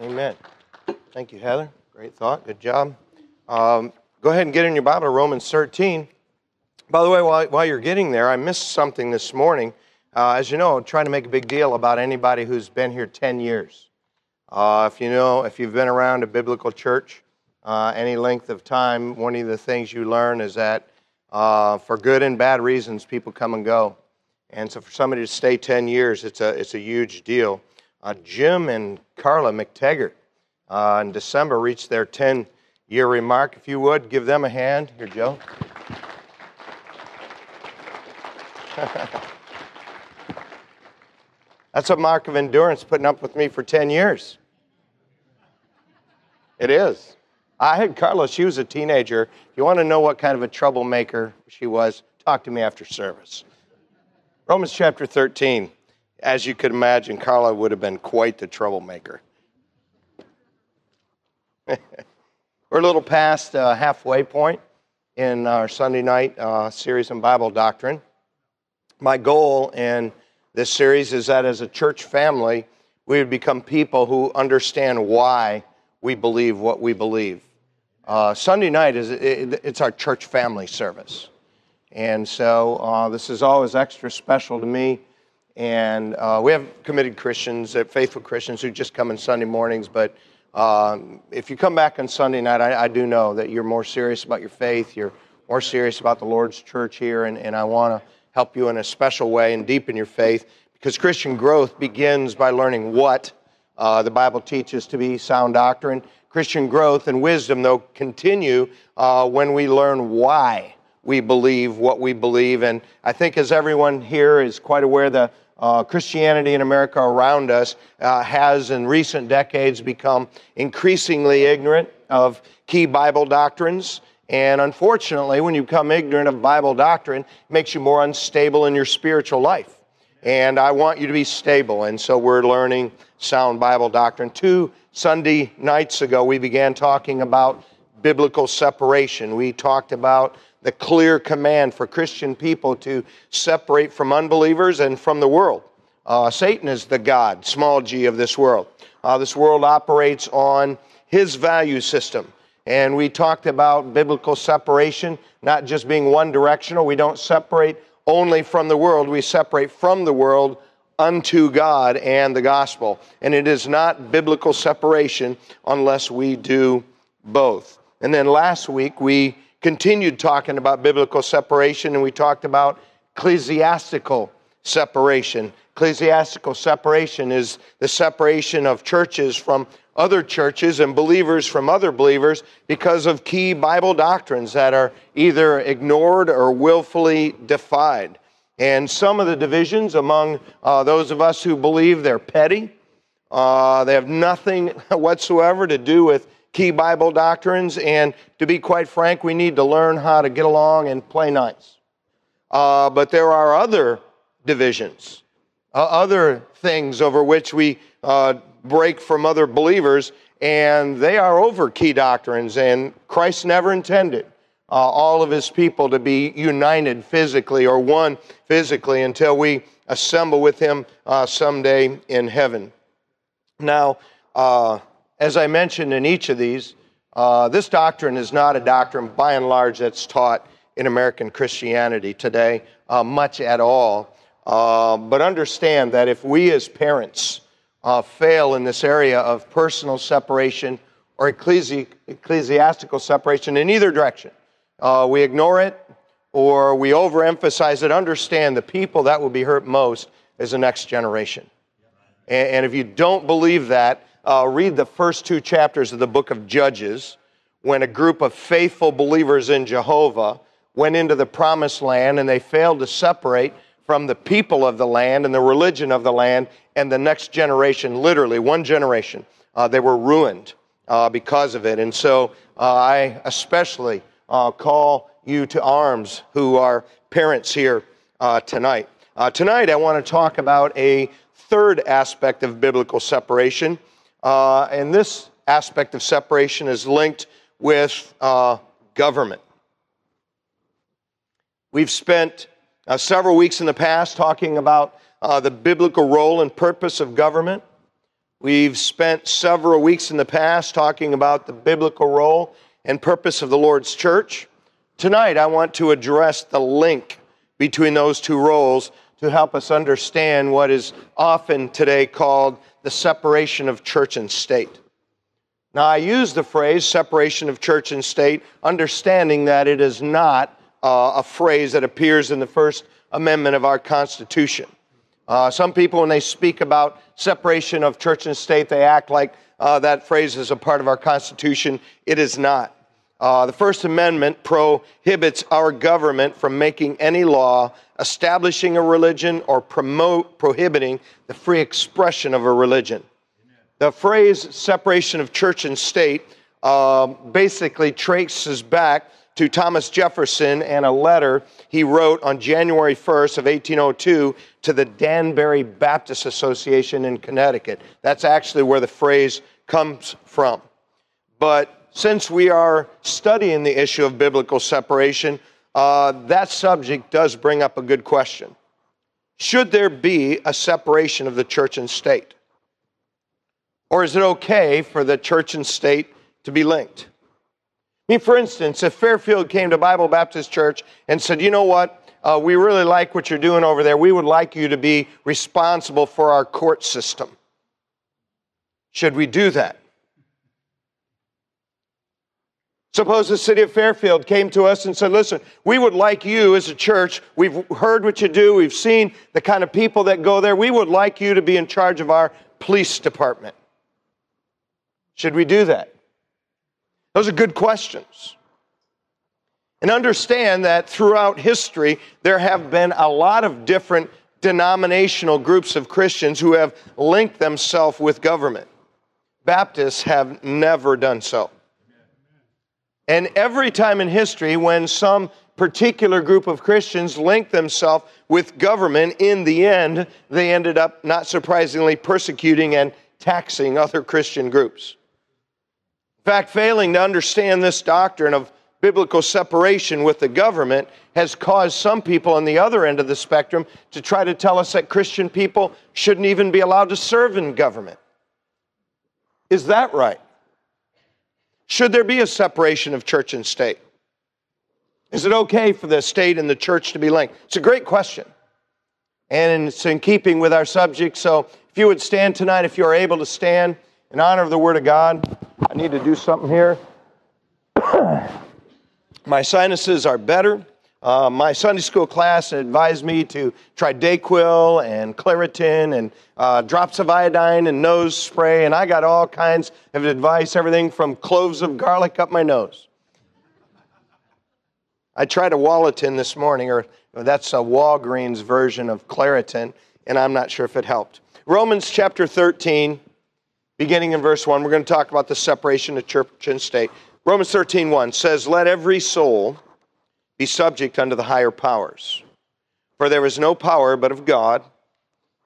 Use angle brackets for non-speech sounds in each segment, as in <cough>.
Amen. Thank you, Heather. Great thought. Good job. Um, go ahead and get in your Bible Romans 13. By the way, while, while you're getting there, I missed something this morning. Uh, as you know, I'm trying to make a big deal about anybody who's been here 10 years. Uh, if you know, if you've been around a biblical church uh, any length of time, one of the things you learn is that uh, for good and bad reasons, people come and go. And so for somebody to stay 10 years, it's a, it's a huge deal. Uh, Jim and Carla McTaggart uh, in December reached their 10 year remark. If you would, give them a hand. Here, Joe. <laughs> That's a mark of endurance putting up with me for 10 years. It is. I had Carla, she was a teenager. You want to know what kind of a troublemaker she was, talk to me after service. Romans chapter 13. As you could imagine, Carla would have been quite the troublemaker. <laughs> We're a little past uh, halfway point in our Sunday night uh, series on Bible doctrine. My goal in this series is that as a church family, we would become people who understand why we believe what we believe. Uh, Sunday night is it, it's our church family service, and so uh, this is always extra special to me. And uh, we have committed Christians, uh, faithful Christians who just come in Sunday mornings. But um, if you come back on Sunday night, I, I, do know that you're more serious about your faith. You're more serious about the Lord's church here, and, and I want to help you in a special way and deepen your faith because Christian growth begins by learning what uh, the Bible teaches to be sound doctrine. Christian growth and wisdom, though, continue uh, when we learn why we believe what we believe. And I think, as everyone here is quite aware, the uh, Christianity in America around us uh, has, in recent decades, become increasingly ignorant of key Bible doctrines. And unfortunately, when you become ignorant of Bible doctrine, it makes you more unstable in your spiritual life. And I want you to be stable. And so we're learning sound Bible doctrine. Two Sunday nights ago, we began talking about biblical separation. We talked about the clear command for Christian people to separate from unbelievers and from the world. Uh, Satan is the God, small g, of this world. Uh, this world operates on his value system. And we talked about biblical separation, not just being one directional. We don't separate only from the world, we separate from the world unto God and the gospel. And it is not biblical separation unless we do both. And then last week we continued talking about biblical separation and we talked about ecclesiastical separation. Ecclesiastical separation is the separation of churches from other churches and believers from other believers because of key Bible doctrines that are either ignored or willfully defied. And some of the divisions among uh, those of us who believe they're petty, uh, they have nothing <laughs> whatsoever to do with key Bible doctrines. And to be quite frank, we need to learn how to get along and play nice. Uh, but there are other divisions, uh, other things over which we uh, break from other believers, and they are over key doctrines, and Christ never intended uh, all of his people to be united physically or one physically until we assemble with him uh, someday in heaven. Now, uh, as I mentioned in each of these, uh, this doctrine is not a doctrine by and large that's taught in American Christianity today, uh, much at all. Uh, but understand that if we as parents fail in this area of personal separation or ecclesi- ecclesiastical separation in either direction, uh, we ignore it or we overemphasize it, understand the people that will be hurt most is the next generation. And, and if you don't believe that, uh, read the first two chapters of the book of Judges when a group of faithful believers in Jehovah went into the promised land and they failed to separate from the people of the land and the religion of the land and the next generation, literally one generation. Uh, they were ruined uh, because of it. And so uh, I especially uh, call you to arms who are parents here uh, tonight. Uh, tonight, I want to talk about a third aspect of biblical separation. Uh, and this aspect of separation is linked with uh, government. We've spent uh, several weeks in the past talking about the biblical role and purpose of government. We've spent several weeks in the past talking about the biblical role and purpose of the Lord's church. Tonight, I want to address the link between those two roles to help us understand what is often today called the separation of church and state. Now, I use the phrase separation of church and state, understanding that it is not uh, a phrase that appears in the First Amendment of our Constitution. Uh, some people, when they speak about separation of church and state, they act like uh, that phrase is a part of our Constitution. It is not. Uh, the First Amendment prohibits our government from making any law establishing a religion or promote, prohibiting the free expression of a religion. Amen. The phrase separation of church and state uh, basically traces back to Thomas Jefferson and a letter he wrote on January 1st of 1802 to the Danbury Baptist Association in Connecticut. That's actually where the phrase comes from. But since we are studying the issue of biblical separation, uh, that subject does bring up a good question. Should there be a separation of the church and state? Or is it okay for the church and state to be linked? I mean, for instance, if Fairfield came to Bible Baptist Church and said, you know what, uh, we really like what you're doing over there, we would like you to be responsible for our court system. Should we do that? Suppose the city of Fairfield came to us and said, Listen, we would like you as a church. We've heard what you do. We've seen the kind of people that go there. We would like you to be in charge of our police department. Should we do that? Those are good questions. And understand that throughout history, there have been a lot of different denominational groups of Christians who have linked themselves with government. Baptists have never done so. And every time in history, when some particular group of Christians linked themselves with government, in the end, they ended up, not surprisingly, persecuting and taxing other Christian groups. In fact, failing to understand this doctrine of biblical separation with the government has caused some people on the other end of the spectrum to try to tell us that Christian people shouldn't even be allowed to serve in government. Is that right? Should there be a separation of church and state? Is it okay for the state and the church to be linked? It's a great question. And it's in keeping with our subject. So if you would stand tonight, if you are able to stand in honor of the Word of God. I need to do something here. <clears throat> my sinuses are better. Uh, my Sunday school class advised me to try Dayquil and Claritin and uh, drops of iodine and nose spray, and I got all kinds of advice, everything from cloves of garlic up my nose. I tried a Wal-itin this morning, or that's a Walgreens version of Claritin, and I'm not sure if it helped. Romans chapter 13, beginning in verse 1, we're going to talk about the separation of church and state. Romans 13, 1 says, Let every soul be subject unto the higher powers. For there is no power but of God.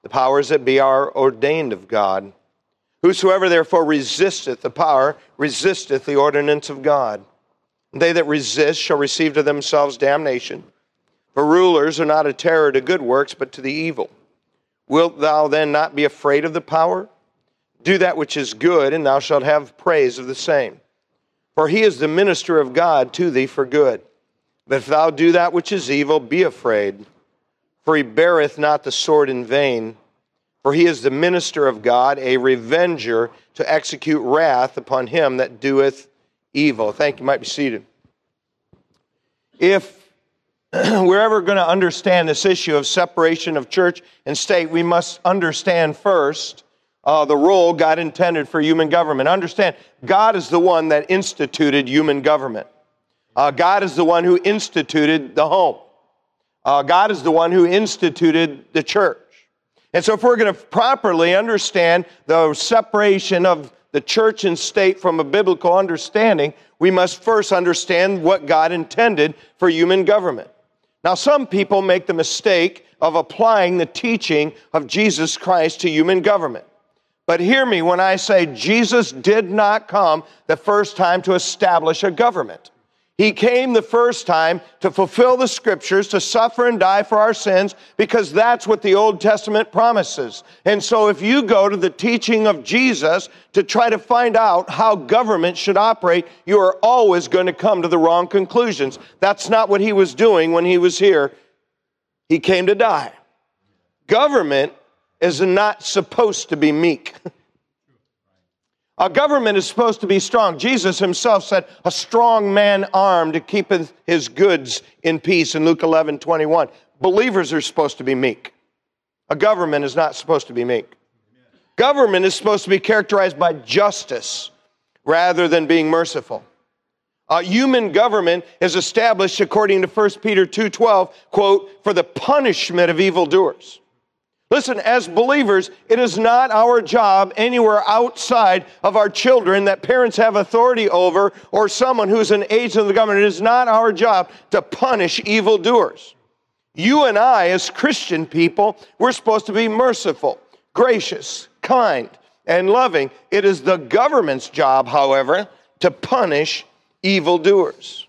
The powers that be are ordained of God. Whosoever therefore resisteth the power resisteth the ordinance of God. They that resist shall receive to themselves damnation. For rulers are not a terror to good works, but to the evil. Wilt thou then not be afraid of the power? Do that which is good, and thou shalt have praise of the same. For he is the minister of God to thee for good. But if thou do that which is evil, be afraid, for he beareth not the sword in vain. For he is the minister of God, a revenger to execute wrath upon him that doeth evil. Thank you. Might be seated. If <clears throat> we're ever going to understand this issue of separation of church and state, we must understand first uh, the role God intended for human government. Understand, God is the one that instituted human government. Uh, God is the one who instituted the home. Uh, God is the one who instituted the church. And so, if we're going to properly understand the separation of the church and state from a biblical understanding, we must first understand what God intended for human government. Now, some people make the mistake of applying the teaching of Jesus Christ to human government. But hear me when I say Jesus did not come the first time to establish a government. He came the first time to fulfill the scriptures, to suffer and die for our sins, because that's what the Old Testament promises. And so if you go to the teaching of Jesus to try to find out how government should operate, you are always going to come to the wrong conclusions. That's not what he was doing when he was here. He came to die. Government is not supposed to be meek. <laughs> A government is supposed to be strong. Jesus himself said, a strong man armed keepeth his goods in peace in Luke 11, 21. Believers are supposed to be meek. A government is not supposed to be meek. Government is supposed to be characterized by justice rather than being merciful. A human government is established according to 1 Peter 2:12, quote, for the punishment of evildoers. Listen, as believers, it is not our job anywhere outside of our children that parents have authority over or someone who's an agent of the government. It is not our job to punish evildoers. You and I, as Christian people, we're supposed to be merciful, gracious, kind, and loving. It is the government's job, however, to punish evildoers.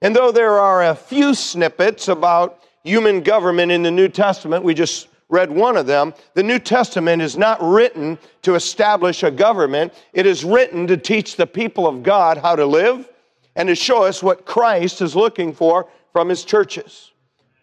And though there are a few snippets about human government in the New Testament, we just read one of them. The New Testament is not written to establish a government, it is written to teach the people of God how to live and to show us what Christ is looking for from his churches.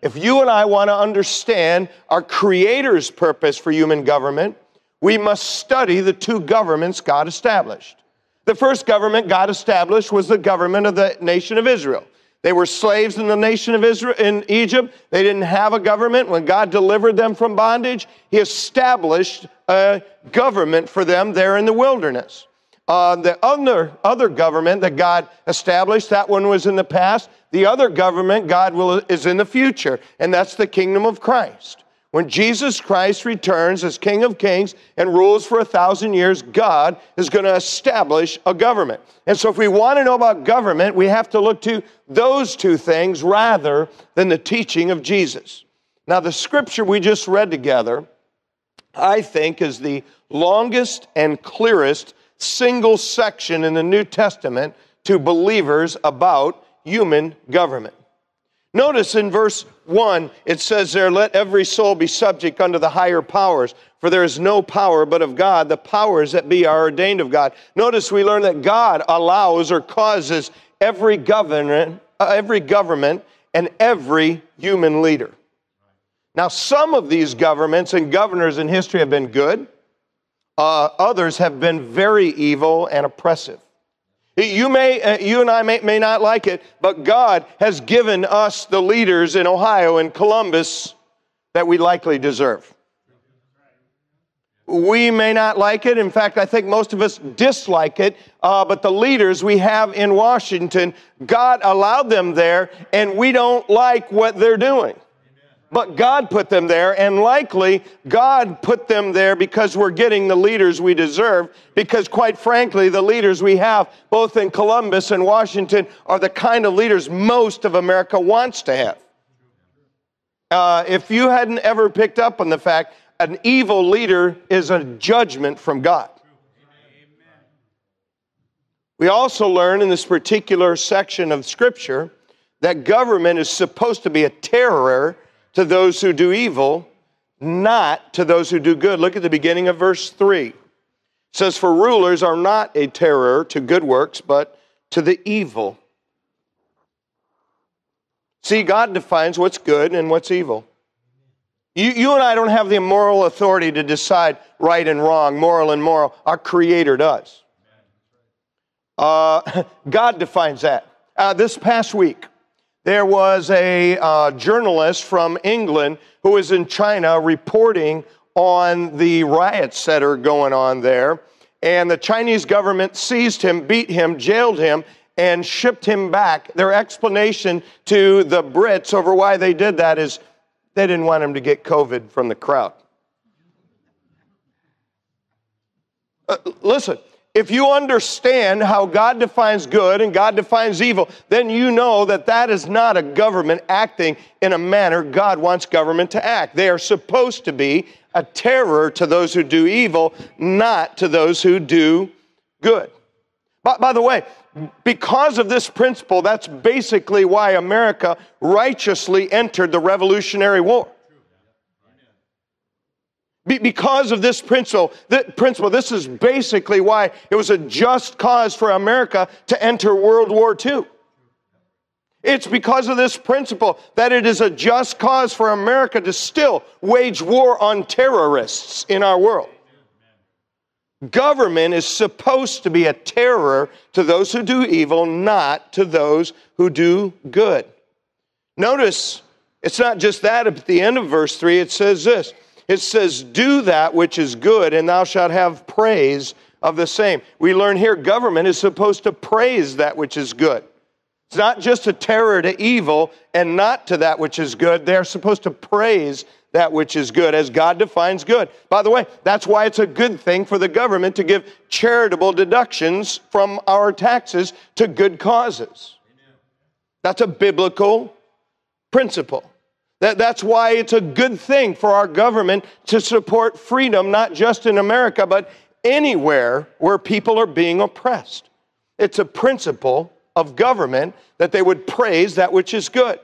If you and I want to understand our Creator's purpose for human government, we must study the two governments God established. The first government God established was the government of the nation of Israel. They were slaves in the nation of Israel in Egypt. They didn't have a government. When God delivered them from bondage, He established a government for them there in the wilderness. Uh, the other, other government that God established, that one was in the past. The other government God will, is in the future, and that's the kingdom of Christ. When Jesus Christ returns as King of Kings and rules for a thousand years, God is going to establish a government. And so, if we want to know about government, we have to look to those two things rather than the teaching of Jesus. Now, the scripture we just read together, I think, is the longest and clearest single section in the New Testament to believers about human government. Notice in verse 1, it says there, Let every soul be subject unto the higher powers, for there is no power but of God. The powers that be are ordained of God. Notice we learn that God allows or causes every government, uh, every government and every human leader. Now, some of these governments and governors in history have been good, uh, others have been very evil and oppressive. You, may, uh, you and I may, may not like it, but God has given us the leaders in Ohio and Columbus that we likely deserve. We may not like it. In fact, I think most of us dislike it. Uh, but the leaders we have in Washington, God allowed them there, and we don't like what they're doing. But God put them there, and likely God put them there because we're getting the leaders we deserve. Because, quite frankly, the leaders we have, both in Columbus and Washington, are the kind of leaders most of America wants to have. Uh, if you hadn't ever picked up on the fact, an evil leader is a judgment from God. We also learn in this particular section of Scripture that government is supposed to be a terror to those who do evil, not to those who do good. Look at the beginning of verse 3. It says, For rulers are not a terror to good works, but to the evil. See, God defines what's good and what's evil. You, you and I don't have the moral authority to decide right and wrong, moral and moral. Our Creator does. Uh, <laughs> God defines that. Uh, this past week, there was a uh, journalist from England who was in China reporting on the riots that are going on there. And the Chinese government seized him, beat him, jailed him, and shipped him back. Their explanation to the Brits over why they did that is they didn't want him to get COVID from the crowd. Uh, listen, if you understand how God defines good and God defines evil, then you know that that is not a government acting in a manner God wants government to act. They are supposed to be a terror to those who do evil, not to those who do good. By, by the way, because of this principle, that's basically why America righteously entered the Revolutionary War. Be, because of this principle, principle, this is basically why it was a just cause for America to enter World War II. It's because of this principle that it is a just cause for America to still wage war on terrorists in our world. Government is supposed to be a terror to those who do evil, not to those who do good. Notice it's not just that, at the end of verse 3, it says this it says, Do that which is good, and thou shalt have praise of the same. We learn here government is supposed to praise that which is good. It's not just a terror to evil and not to that which is good. They're supposed to praise that which is good as God defines good. By the way, that's why it's a good thing for the government to give charitable deductions from our taxes to good causes. That's a biblical principle. That, that's why it's a good thing for our government to support freedom, not just in America, but anywhere where people are being oppressed. It's a principle of government that they would praise that which is good.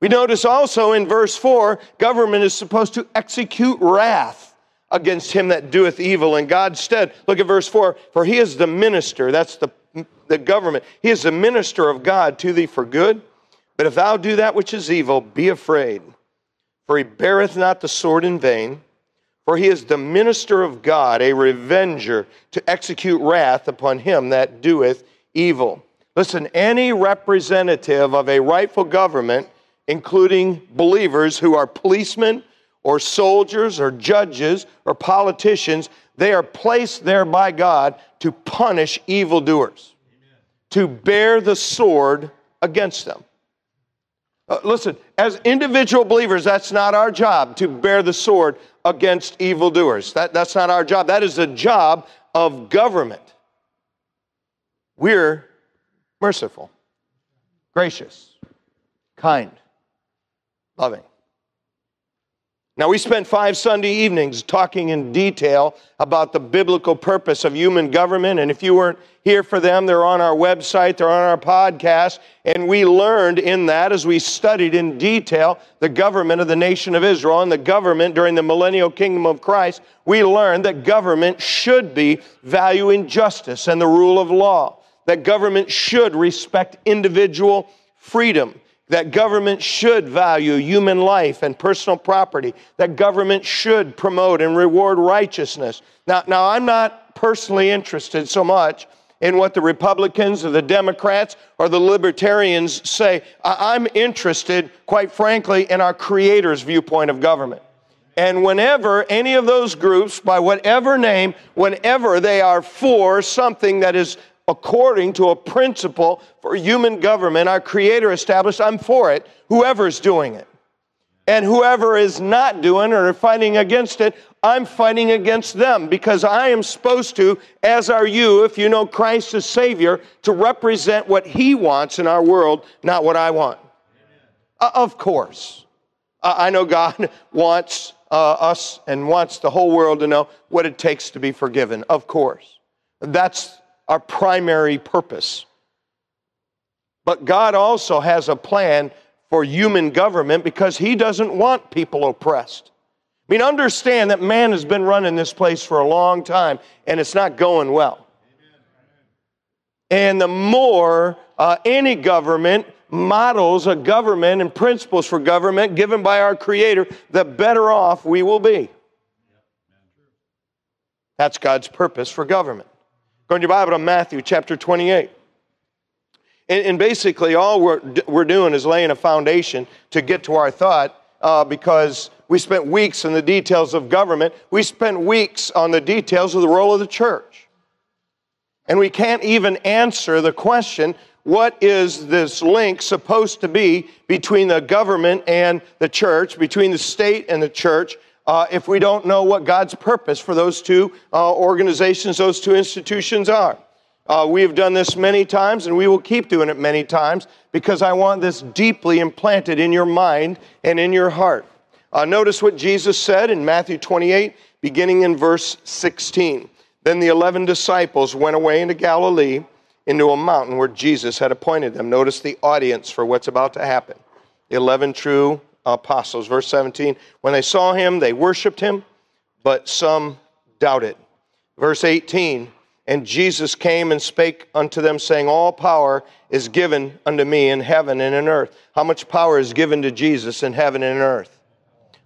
We notice also in verse 4 government is supposed to execute wrath against him that doeth evil in God's stead. Look at verse 4 For he is the minister, that's the, the government, he is the minister of God to thee for good. But if thou do that which is evil, be afraid, for he beareth not the sword in vain, for he is the minister of God, a revenger to execute wrath upon him that doeth evil. Listen, any representative of a rightful government, including believers who are policemen or soldiers or judges or politicians, they are placed there by God to punish evildoers, to bear the sword against them. Uh, listen, as individual believers, that's not our job to bear the sword against evildoers. That, that's not our job. That is the job of government. We're merciful, gracious, kind, loving. Now, we spent five Sunday evenings talking in detail about the biblical purpose of human government. And if you weren't here for them, they're on our website, they're on our podcast. And we learned in that as we studied in detail the government of the nation of Israel and the government during the millennial kingdom of Christ, we learned that government should be valuing justice and the rule of law, that government should respect individual freedom that government should value human life and personal property, that government should promote and reward righteousness. Now, now I'm not personally interested so much in what the Republicans or the Democrats or the Libertarians say. I'm interested, quite frankly, in our Creator's viewpoint of government. And whenever any of those groups, by whatever name, whenever they are for something that is according to a principle for human government our Creator established. I'm for it, whoever's doing it. And whoever is not doing or fighting against it, I'm fighting against them because I am supposed to, as are you, if you know Christ as Savior, to represent what He wants in our world, not what I want. Uh, of course. Uh, I know God <laughs> wants uh, us and wants the whole world to know what it takes to be forgiven. Of course. That's our primary purpose. But God also has a plan for human government because He doesn't want people oppressed. I mean, understand that man has been running this place for a long time and it's not going well. And the more uh, any government models a government and principles for government given by our Creator, the better off we will be. That's God's purpose for government. Go in your Bible to Matthew chapter 28. And, and basically, all we're, we're doing is laying a foundation to get to our thought uh, because we spent weeks in the details of government. We spent weeks on the details of the role of the church. And we can't even answer the question what is this link supposed to be between the government and the church, between the state and the church, uh, if we don't know what God's purpose for those two uh, organizations, those two institutions are. Uh, we have done this many times and we will keep doing it many times because I want this deeply implanted in your mind and in your heart. Uh, notice what Jesus said in Matthew 28, beginning in verse 16. Then the 11 disciples went away into Galilee into a mountain where Jesus had appointed them. Notice the audience for what's about to happen. The 11 true apostles. Verse 17 When they saw him, they worshiped him, but some doubted. Verse 18 And Jesus came and spake unto them, saying, All power is given unto me in heaven and in earth. How much power is given to Jesus in heaven and in earth?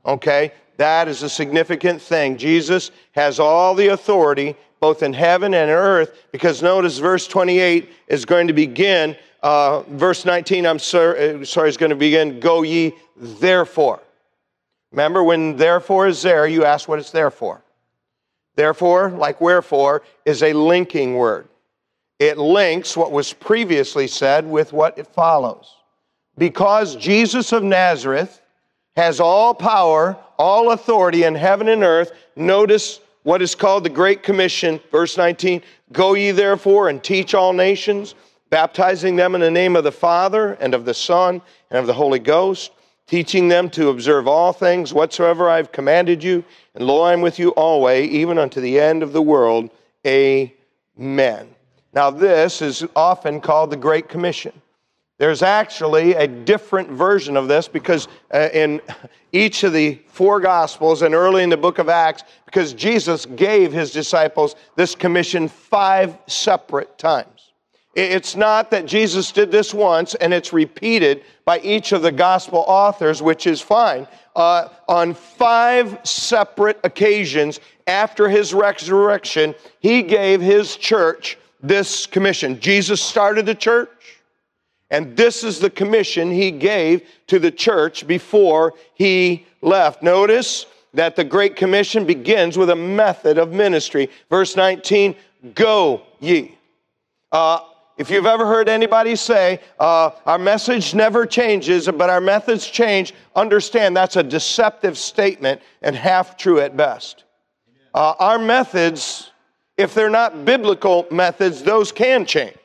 Okay, that is a significant thing. Jesus has all the authority both in heaven and earth, because notice verse 28 is going to begin. Uh, verse 19, I'm sorry, uh, sorry, is going to begin, Go ye therefore. Remember, when therefore is there, you ask what it's there for. Therefore, like wherefore, is a linking word. It links what was previously said with what it follows. Because Jesus of Nazareth has all power, all authority in heaven and earth, notice what is called the Great Commission, verse 19 Go ye therefore and teach all nations, baptizing them in the name of the Father and of the Son and of the Holy Ghost teaching them to observe all things whatsoever I've commanded you. And lo, I'm with you always, even unto the end of the world. Amen. Now, this is often called the Great Commission. There's actually a different version of this because uh, in each of the four Gospels and early in the book of Acts, because Jesus gave his disciples this commission five separate times. It's not that Jesus did this once and it's repeated by each of the gospel authors, which is fine. Uh, on five separate occasions after his resurrection, he gave his church this commission. Jesus started the church, and this is the commission he gave to the church before he left. Notice that the Great Commission begins with a method of ministry. Verse 19 Go ye. Uh, if you've ever heard anybody say, uh, our message never changes, but our methods change, understand that's a deceptive statement and half true at best. Uh, our methods, if they're not biblical methods, those can change.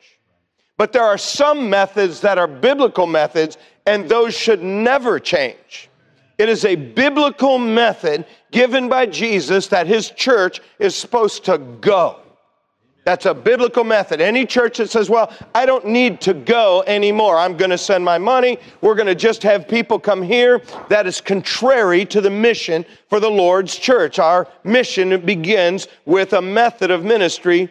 But there are some methods that are biblical methods, and those should never change. It is a biblical method given by Jesus that his church is supposed to go. That's a biblical method. Any church that says, well, I don't need to go anymore, I'm going to send my money, we're going to just have people come here, that is contrary to the mission for the Lord's church. Our mission begins with a method of ministry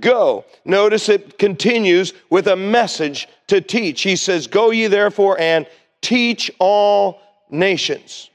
go. Notice it continues with a message to teach. He says, Go ye therefore and teach all nations.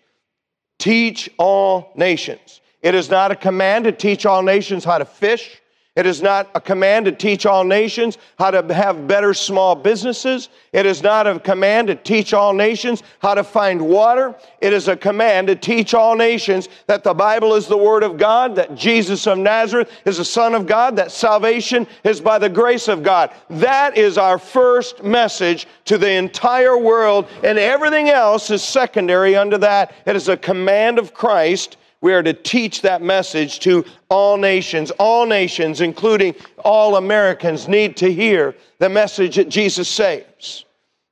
Teach all nations. It is not a command to teach all nations how to fish. It is not a command to teach all nations how to have better small businesses. It is not a command to teach all nations how to find water. It is a command to teach all nations that the Bible is the Word of God, that Jesus of Nazareth is the Son of God, that salvation is by the grace of God. That is our first message to the entire world, and everything else is secondary under that. It is a command of Christ we are to teach that message to all nations. All nations, including all Americans, need to hear the message that Jesus saves.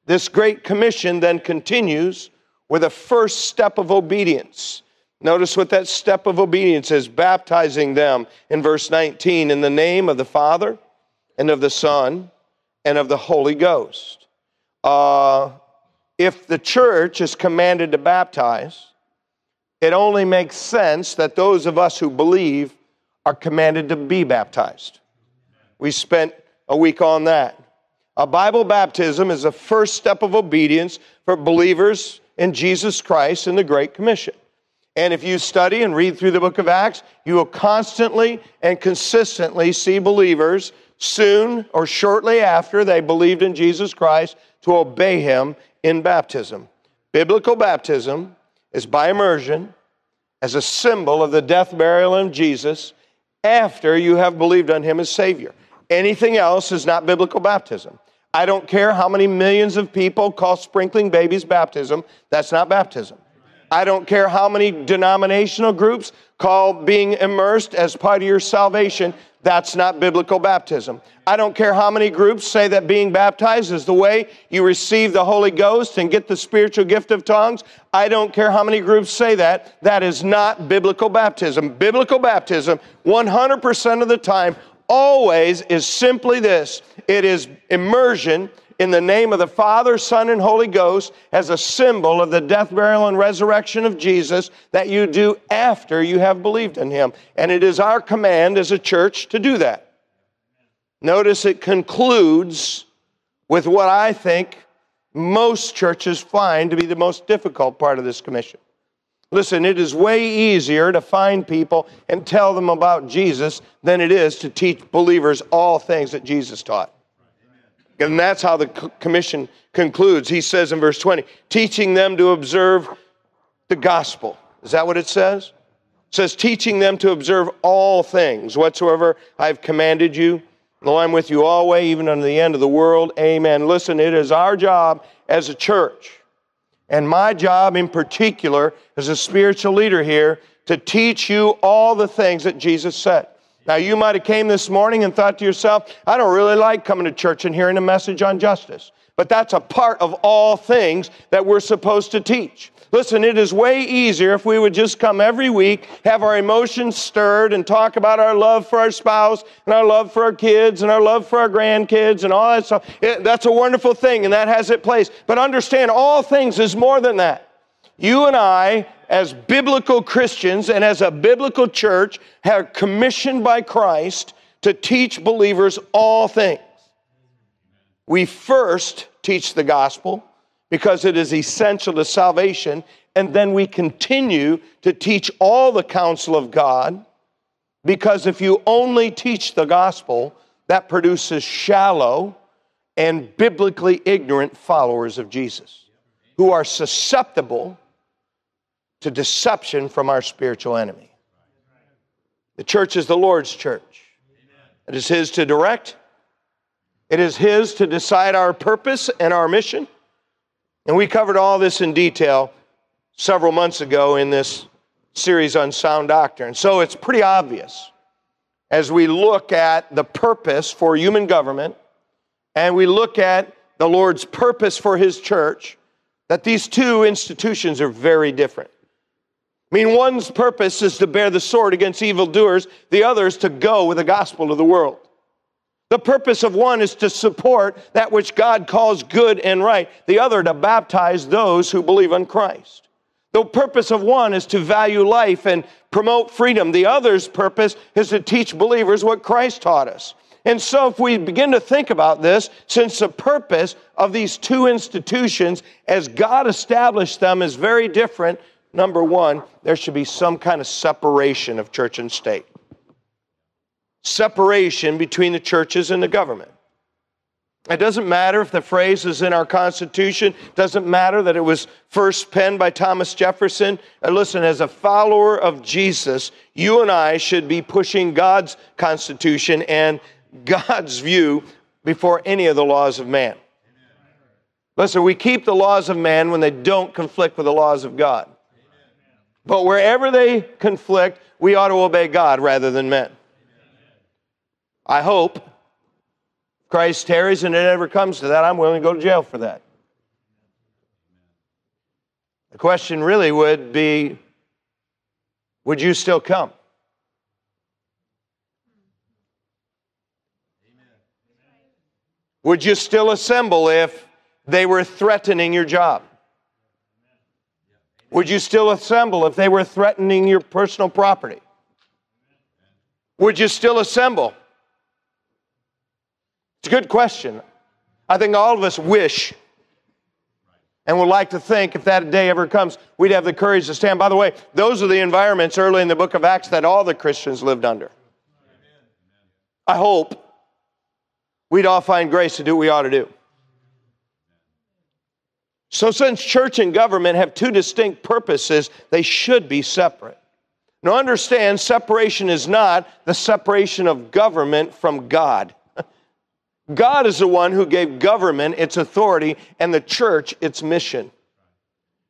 This great commission then continues with a first step of obedience. Notice what that step of obedience is baptizing them in verse 19 in the name of the Father and of the Son and of the Holy Ghost. Uh, if the church is commanded to baptize, it only makes sense that those of us who believe are commanded to be baptized. We spent a week on that. A Bible baptism is the first step of obedience for believers in Jesus Christ in the Great Commission. And if you study and read through the book of Acts, you will constantly and consistently see believers soon or shortly after they believed in Jesus Christ to obey him in baptism. Biblical baptism is by immersion as a symbol of the death, burial and Jesus after you have believed on him as Savior. Anything else is not biblical baptism. I don't care how many millions of people call sprinkling babies baptism, that's not baptism. I don't care how many denominational groups call being immersed as part of your salvation. That's not biblical baptism. I don't care how many groups say that being baptized is the way you receive the Holy Ghost and get the spiritual gift of tongues. I don't care how many groups say that. That is not biblical baptism. Biblical baptism, 100% of the time, always is simply this it is immersion in the name of the Father, Son, and Holy Ghost as a symbol of the death, burial, and resurrection of Jesus that you do after you have believed in Him. And it is our command as a church to do that. Notice it concludes with what I think most churches find to be the most difficult part of this commission. Listen, it is way easier to find people and tell them about Jesus than it is to teach believers all things that Jesus taught. And that's how the commission concludes. He says in verse 20, teaching them to observe the gospel. Is that what it says? It says, teaching them to observe all things whatsoever I've commanded you. Lo, I'm with you always, even unto the end of the world. Amen. Listen, it is our job as a church, and my job in particular as a spiritual leader here, to teach you all the things that Jesus said. Now, you might have came this morning and thought to yourself, I don't really like coming to church and hearing a message on justice. But that's a part of all things that we're supposed to teach. Listen, it is way easier if we would just come every week, have our emotions stirred, and talk about our love for our spouse, and our love for our kids, and our love for our grandkids, and all that stuff. It, that's a wonderful thing, and that has its place. But understand, all things is more than that. You and I as biblical Christians and as a biblical church, are commissioned by Christ to teach believers all things. We first teach the gospel because it is essential to salvation, and then we continue to teach all the counsel of God because if you only teach the gospel, that produces shallow and biblically ignorant followers of Jesus who are susceptible to deception from our spiritual enemy. The church is the Lord's church. It is His to direct, it is His to decide our purpose and our mission. And we covered all this in detail several months ago in this series on sound doctrine. So it's pretty obvious as we look at the purpose for human government and we look at the Lord's purpose for His church that these two institutions are very different. I mean, one's purpose is to bear the sword against evildoers, the other is to go with the gospel to the world. The purpose of one is to support that which God calls good and right, the other to baptize those who believe in Christ. The purpose of one is to value life and promote freedom. The other's purpose is to teach believers what Christ taught us. And so, if we begin to think about this, since the purpose of these two institutions, as God established them, is very different Number one, there should be some kind of separation of church and state. Separation between the churches and the government. It doesn't matter if the phrase is in our Constitution. It doesn't matter that it was first penned by Thomas Jefferson. And listen, as a follower of Jesus, you and I should be pushing God's Constitution and God's view before any of the laws of man. Listen, we keep the laws of man when they don't conflict with the laws of God. But wherever they conflict, we ought to obey God rather than men. I hope Christ tarries and it ever comes to that, I'm willing to go to jail for that. The question really would be would you still come? Would you still assemble if they were threatening your job? Would you still assemble if they were threatening your personal property? Would you still assemble? It's a good question. I think all of us wish and would like to think if that day ever comes, we'd have the courage to stand. By the way, those are the environments early in the book of Acts that all the Christians lived under. I hope we'd all find grace to do what we ought to do. So, since church and government have two distinct purposes, they should be separate. Now, understand, separation is not the separation of government from God. <laughs> God is the one who gave government its authority and the church its mission.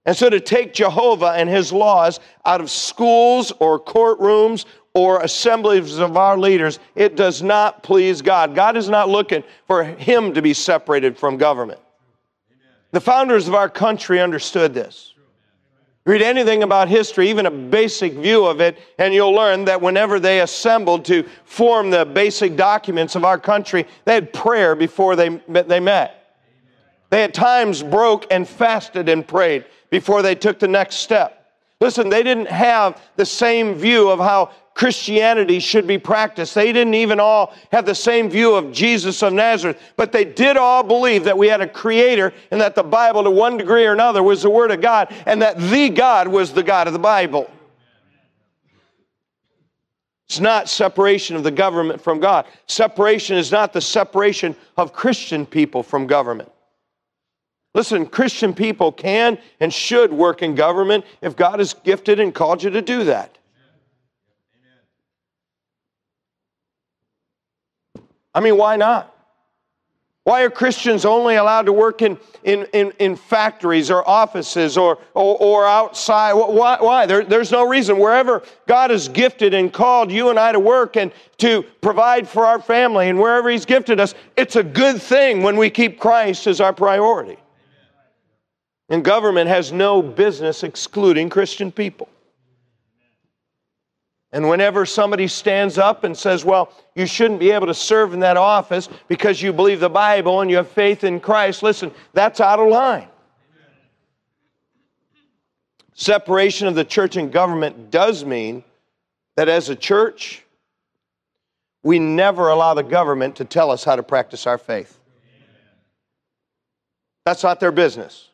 And so to take Jehovah and his laws out of schools or courtrooms or assemblies of our leaders, it does not please God. God is not looking for him to be separated from government. The founders of our country understood this. Read anything about history, even a basic view of it, and you'll learn that whenever they assembled to form the basic documents of our country, they had prayer before they, they met. They at times broke and fasted and prayed before they took the next step. Listen, they didn't have the same view of how Christianity should be practiced. They didn't even all have the same view of Jesus of Nazareth, but they did all believe that we had a creator and that the Bible, to one degree or another, was the Word of God and that the God was the God of the Bible. It's not separation of the government from God. Separation is not the separation of Christian people from government. Listen, Christian people can and should work in government if God has gifted and called you to do that. I mean, why not? Why are Christians only allowed to work in, in, in, in factories or offices or, or, or outside? Why? why? There, there's no reason. Wherever God has gifted and called you and I to work and to provide for our family and wherever He's gifted us, it's a good thing when we keep Christ as our priority. And government has no business excluding Christian people. And whenever somebody stands up and says, Well, you shouldn't be able to serve in that office because you believe the Bible and you have faith in Christ, listen, that's out of line. Separation of the church and government does mean that as a church, we never allow the government to tell us how to practice our faith. That's not their business.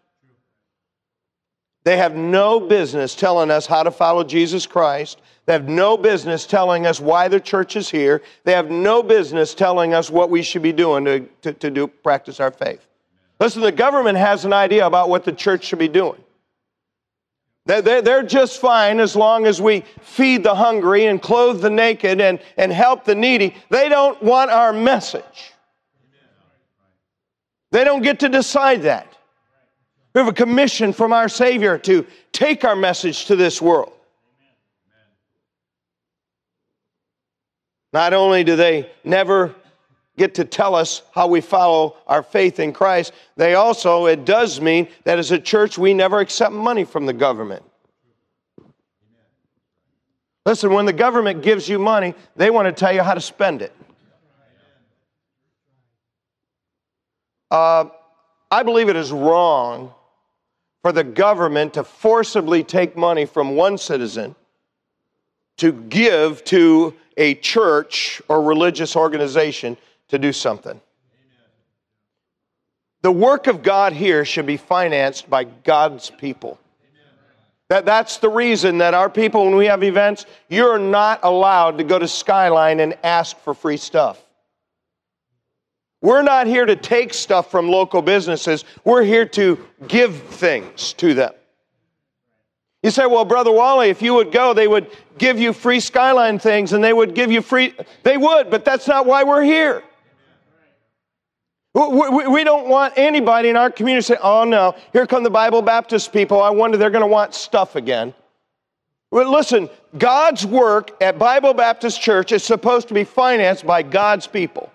They have no business telling us how to follow Jesus Christ. They have no business telling us why the church is here. They have no business telling us what we should be doing to, to, to do, practice our faith. Listen, the government has an idea about what the church should be doing. They're just fine as long as we feed the hungry and clothe the naked and, and help the needy. They don't want our message. They don't get to decide that. We have a commission from our Savior to take our message to this world. Not only do they never get to tell us how we follow our faith in Christ, they also, it does mean that as a church, we never accept money from the government. Listen, when the government gives you money, they want to tell you how to spend it. Uh, I believe it is wrong for the government to forcibly take money from one citizen to give to a church or religious organization to do something. The work of God here should be financed by God's people. That, that's the reason that our people, when we have events, you're not allowed to go to Skyline and ask for free stuff. We're not here to take stuff from local businesses. We're here to give things to them. You say, well, Brother Wally, if you would go, they would give you free Skyline things and they would give you free. They would, but that's not why we're here. We don't want anybody in our community to say, oh no, here come the Bible Baptist people. I wonder they're going to want stuff again. Well, listen, God's work at Bible Baptist Church is supposed to be financed by God's people.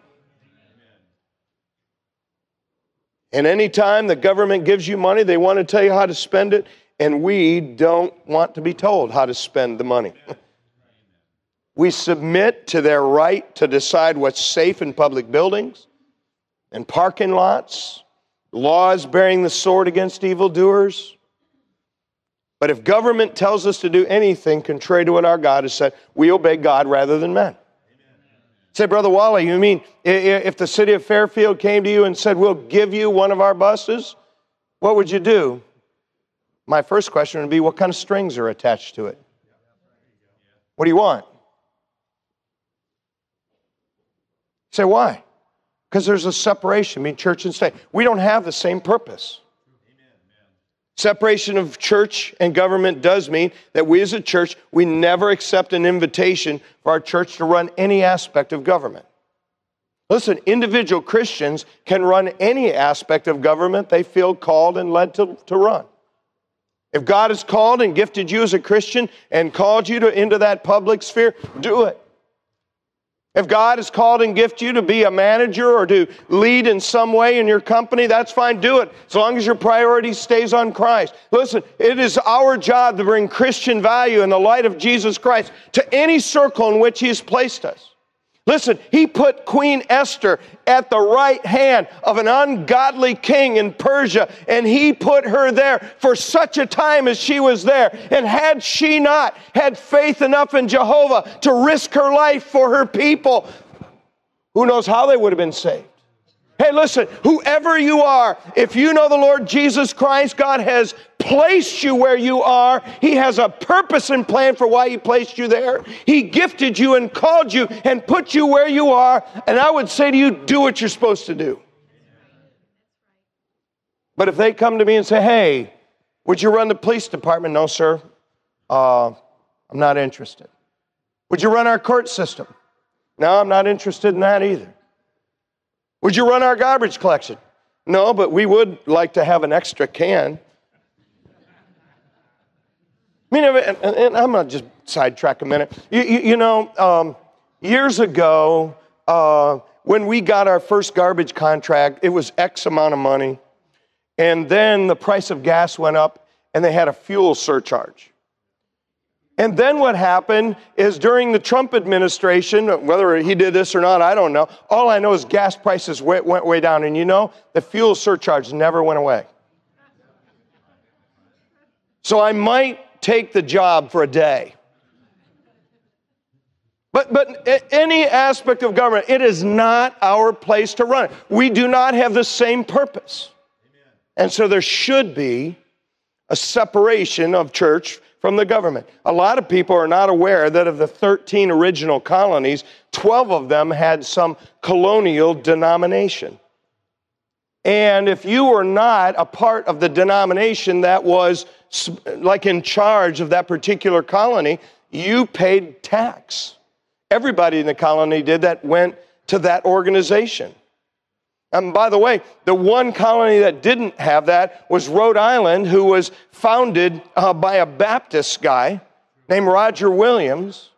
And anytime the government gives you money, they want to tell you how to spend it, and we don't want to be told how to spend the money. we submit to their right to decide what's safe in public buildings and parking lots, laws bearing the sword against evildoers. But if government tells us to do anything contrary to what our God has said, we obey God rather than men. Say, Brother Wally, you mean if the city of Fairfield came to you and said, We'll give you one of our buses, what would you do? My first question would be, What kind of strings are attached to it? What do you want? Say, why? Because there's a separation between church and state. We don't have the same purpose. Separation of church and government does mean that we as a church, we never accept an invitation for our church to run any aspect of government. Listen, individual Christians can run any aspect of government they feel called and led to, to run. If God has called and gifted you as a Christian and called you to, into that public sphere, do it. If God has called and gifted you to be a manager or to lead in some way in your company, that's fine, do it. As long as your priority stays on Christ. Listen, it is our job to bring Christian value in the light of Jesus Christ to any circle in which He has placed us. Listen, he put Queen Esther at the right hand of an ungodly king in Persia, and he put her there for such a time as she was there. And had she not had faith enough in Jehovah to risk her life for her people, who knows how they would have been saved? Hey, listen, whoever you are, if you know the Lord Jesus Christ, God has placed you where you are. He has a purpose and plan for why He placed you there. He gifted you and called you and put you where you are. And I would say to you, do what you're supposed to do. But if they come to me and say, hey, would you run the police department? No, sir. Uh, I'm not interested. Would you run our court system? No, I'm not interested in that either. Would you run our garbage collection? No, but we would like to have an extra can. I mean, and I'm going to just sidetrack a minute. You, you, you know, um, years ago, uh, when we got our first garbage contract, it was X amount of money. And then the price of gas went up and they had a fuel surcharge. And then what happened is during the Trump administration, whether he did this or not, I don't know. All I know is gas prices went, went way down. And you know, the fuel surcharge never went away. So I might take the job for a day. But, but any aspect of government, it is not our place to run. We do not have the same purpose. And so there should be a separation of church from the government. A lot of people are not aware that of the 13 original colonies, 12 of them had some colonial denomination. And if you were not a part of the denomination that was like in charge of that particular colony, you paid tax. Everybody in the colony did that, went to that organization. And by the way, the one colony that didn't have that was Rhode Island, who was founded uh, by a Baptist guy named Roger Williams.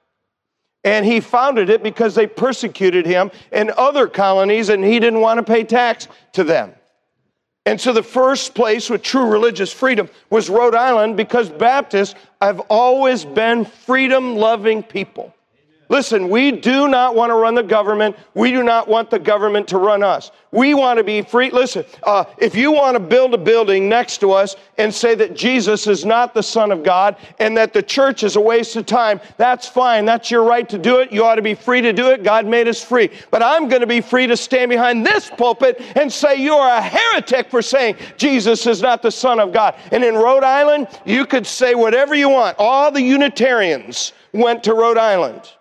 And he founded it because they persecuted him in other colonies and he didn't want to pay tax to them. And so the first place with true religious freedom was Rhode Island because Baptists have always been freedom loving people. Listen, we do not want to run the government. We do not want the government to run us. We want to be free. Listen, uh, if you want to build a building next to us and say that Jesus is not the Son of God and that the church is a waste of time, that's fine. That's your right to do it. You ought to be free to do it. God made us free. But I'm going to be free to stand behind this pulpit and say you are a heretic for saying Jesus is not the Son of God. And in Rhode Island, you could say whatever you want. All the Unitarians went to Rhode Island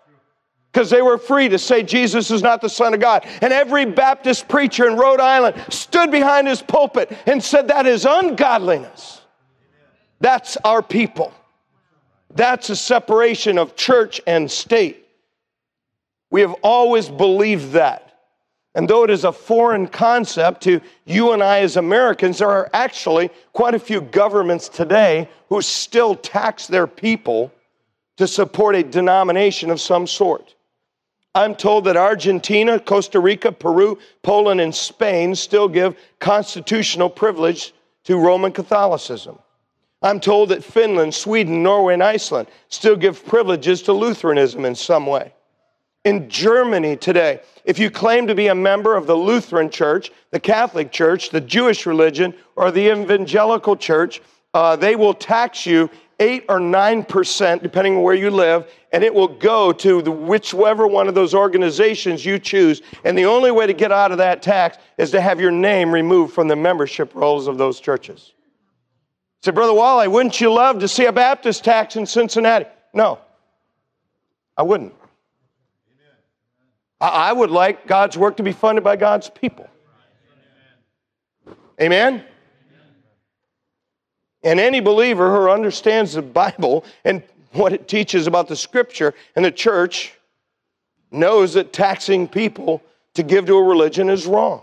because they were free to say Jesus is not the Son of God. And every Baptist preacher in Rhode Island stood behind his pulpit and said, That is ungodliness. That's our people. That's a separation of church and state. We have always believed that. And though it is a foreign concept to you and I as Americans, there are actually quite a few governments today who still tax their people to support a denomination of some sort. I'm told that Argentina, Costa Rica, Peru, Poland, and Spain still give constitutional privilege to Roman Catholicism. I'm told that Finland, Sweden, Norway, and Iceland still give privileges to Lutheranism in some way. In Germany today, if you claim to be a member of the Lutheran Church, the Catholic Church, the Jewish religion, or the Evangelical Church, uh, they will tax you 8 or 9%, depending on where you live, and it will go to the, whichever one of those organizations you choose. And the only way to get out of that tax is to have your name removed from the membership rolls of those churches. Say, Brother Wally, wouldn't you love to see a Baptist tax in Cincinnati? No, I wouldn't. I would like God's work to be funded by God's people. Amen? And any believer who understands the Bible and what it teaches about the scripture and the church knows that taxing people to give to a religion is wrong.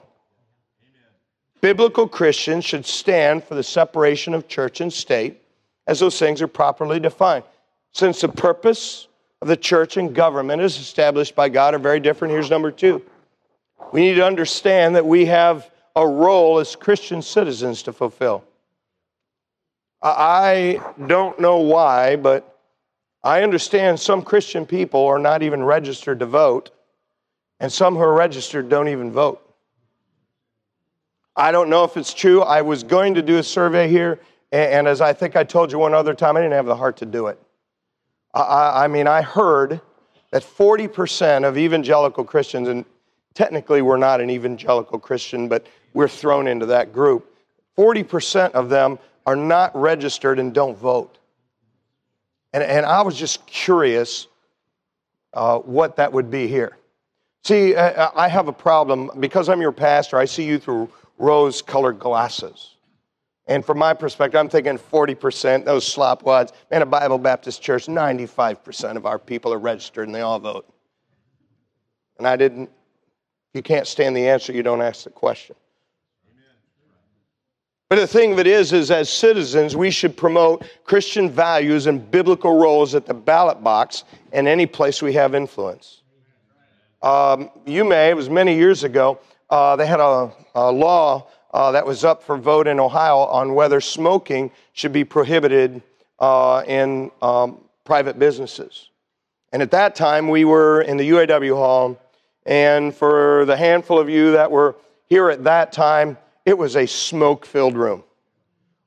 Biblical Christians should stand for the separation of church and state. as those things are properly defined. Since the purpose of the church and government is established by God are very different, here's number two. We need to understand that we have a role as Christian citizens to fulfill. I don't know why, but I understand some Christian people are not even registered to vote, and some who are registered don't even vote. I don't know if it's true. I was going to do a survey here, and as I think I told you one other time, I didn't have the heart to do it. I, I mean, I heard that 40% of evangelical Christians, and technically we're not an evangelical Christian, but we're thrown into that group, 40% of them are not registered and don't vote. And, and I was just curious uh, what that would be here. See, I have a problem because I'm your pastor, I see you through rose colored glasses. And from my perspective, I'm thinking 40%, those slopwads. Man, a Bible Baptist church, 95% of our people are registered and they all vote. And I didn't, you can't stand the answer, you don't ask the question. But the thing of it is, is as citizens, we should promote Christian values and biblical roles at the ballot box and any place we have influence. Um, you may, it was many years ago, uh, they had a, a law uh, that was up for vote in Ohio on whether smoking should be prohibited uh, in um, private businesses. And at that time, we were in the UAW hall, and for the handful of you that were here at that time, it was a smoke filled room.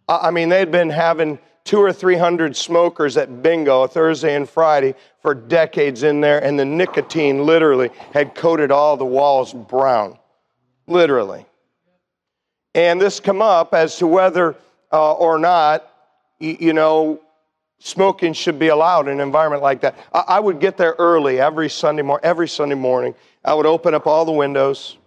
I mean, they'd been having two or three hundred smokers at bingo Thursday and Friday for decades in there, and the nicotine literally had coated all the walls brown literally. And this come up as to whether uh, or not, you know, smoking should be allowed in an environment like that. I, I would get there early every Sunday morning. Every Sunday morning, I would open up all the windows.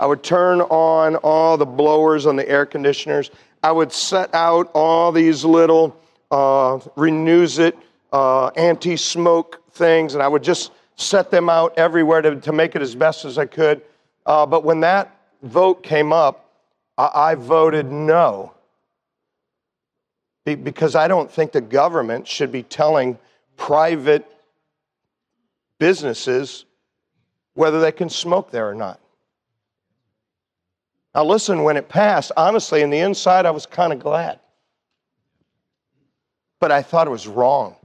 I would turn on all the blowers on the air conditioners. I would set out all these little uh, Renuzit uh, anti-smoke things, and I would just set them out everywhere to, to make it as best as I could. Uh, but when that vote came up, I, I voted no. Because I don't think the government should be telling private businesses whether they can smoke there or not. Now, listen, when it passed, honestly, in the inside, I was kind of glad. But I thought it was wrong.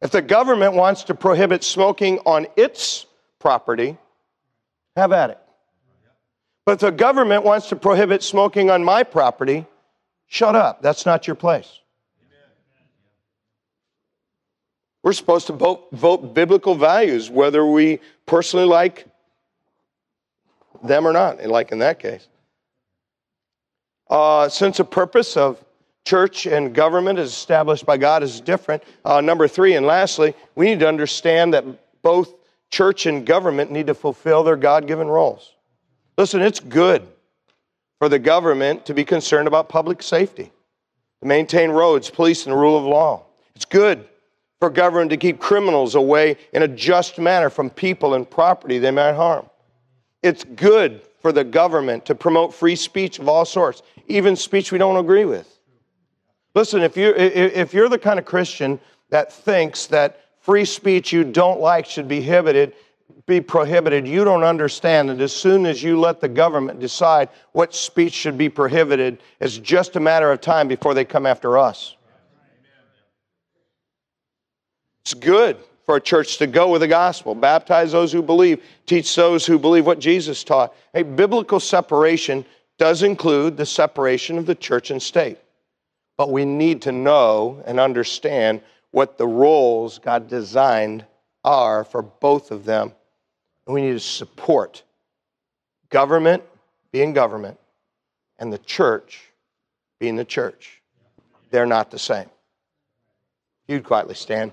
If the government wants to prohibit smoking on its property, have at it. But if the government wants to prohibit smoking on my property, shut up. That's not your place. We're supposed to vote, vote biblical values, whether we personally like them or not, like in that case. Uh, since the purpose of church and government is established by God is different. Uh, number three, and lastly, we need to understand that both church and government need to fulfill their God given roles. Listen, it's good for the government to be concerned about public safety, to maintain roads, police, and the rule of law. It's good for government to keep criminals away in a just manner from people and property they might harm. It's good for the government to promote free speech of all sorts, even speech we don't agree with. Listen, if, you, if you're the kind of Christian that thinks that free speech you don't like should be prohibited, be prohibited, you don't understand that as soon as you let the government decide what speech should be prohibited, it's just a matter of time before they come after us. It's good for a church to go with the gospel, baptize those who believe, teach those who believe what Jesus taught. A biblical separation does include the separation of the church and state. But we need to know and understand what the roles God designed are for both of them and we need to support government being government and the church being the church. They're not the same. You'd quietly stand.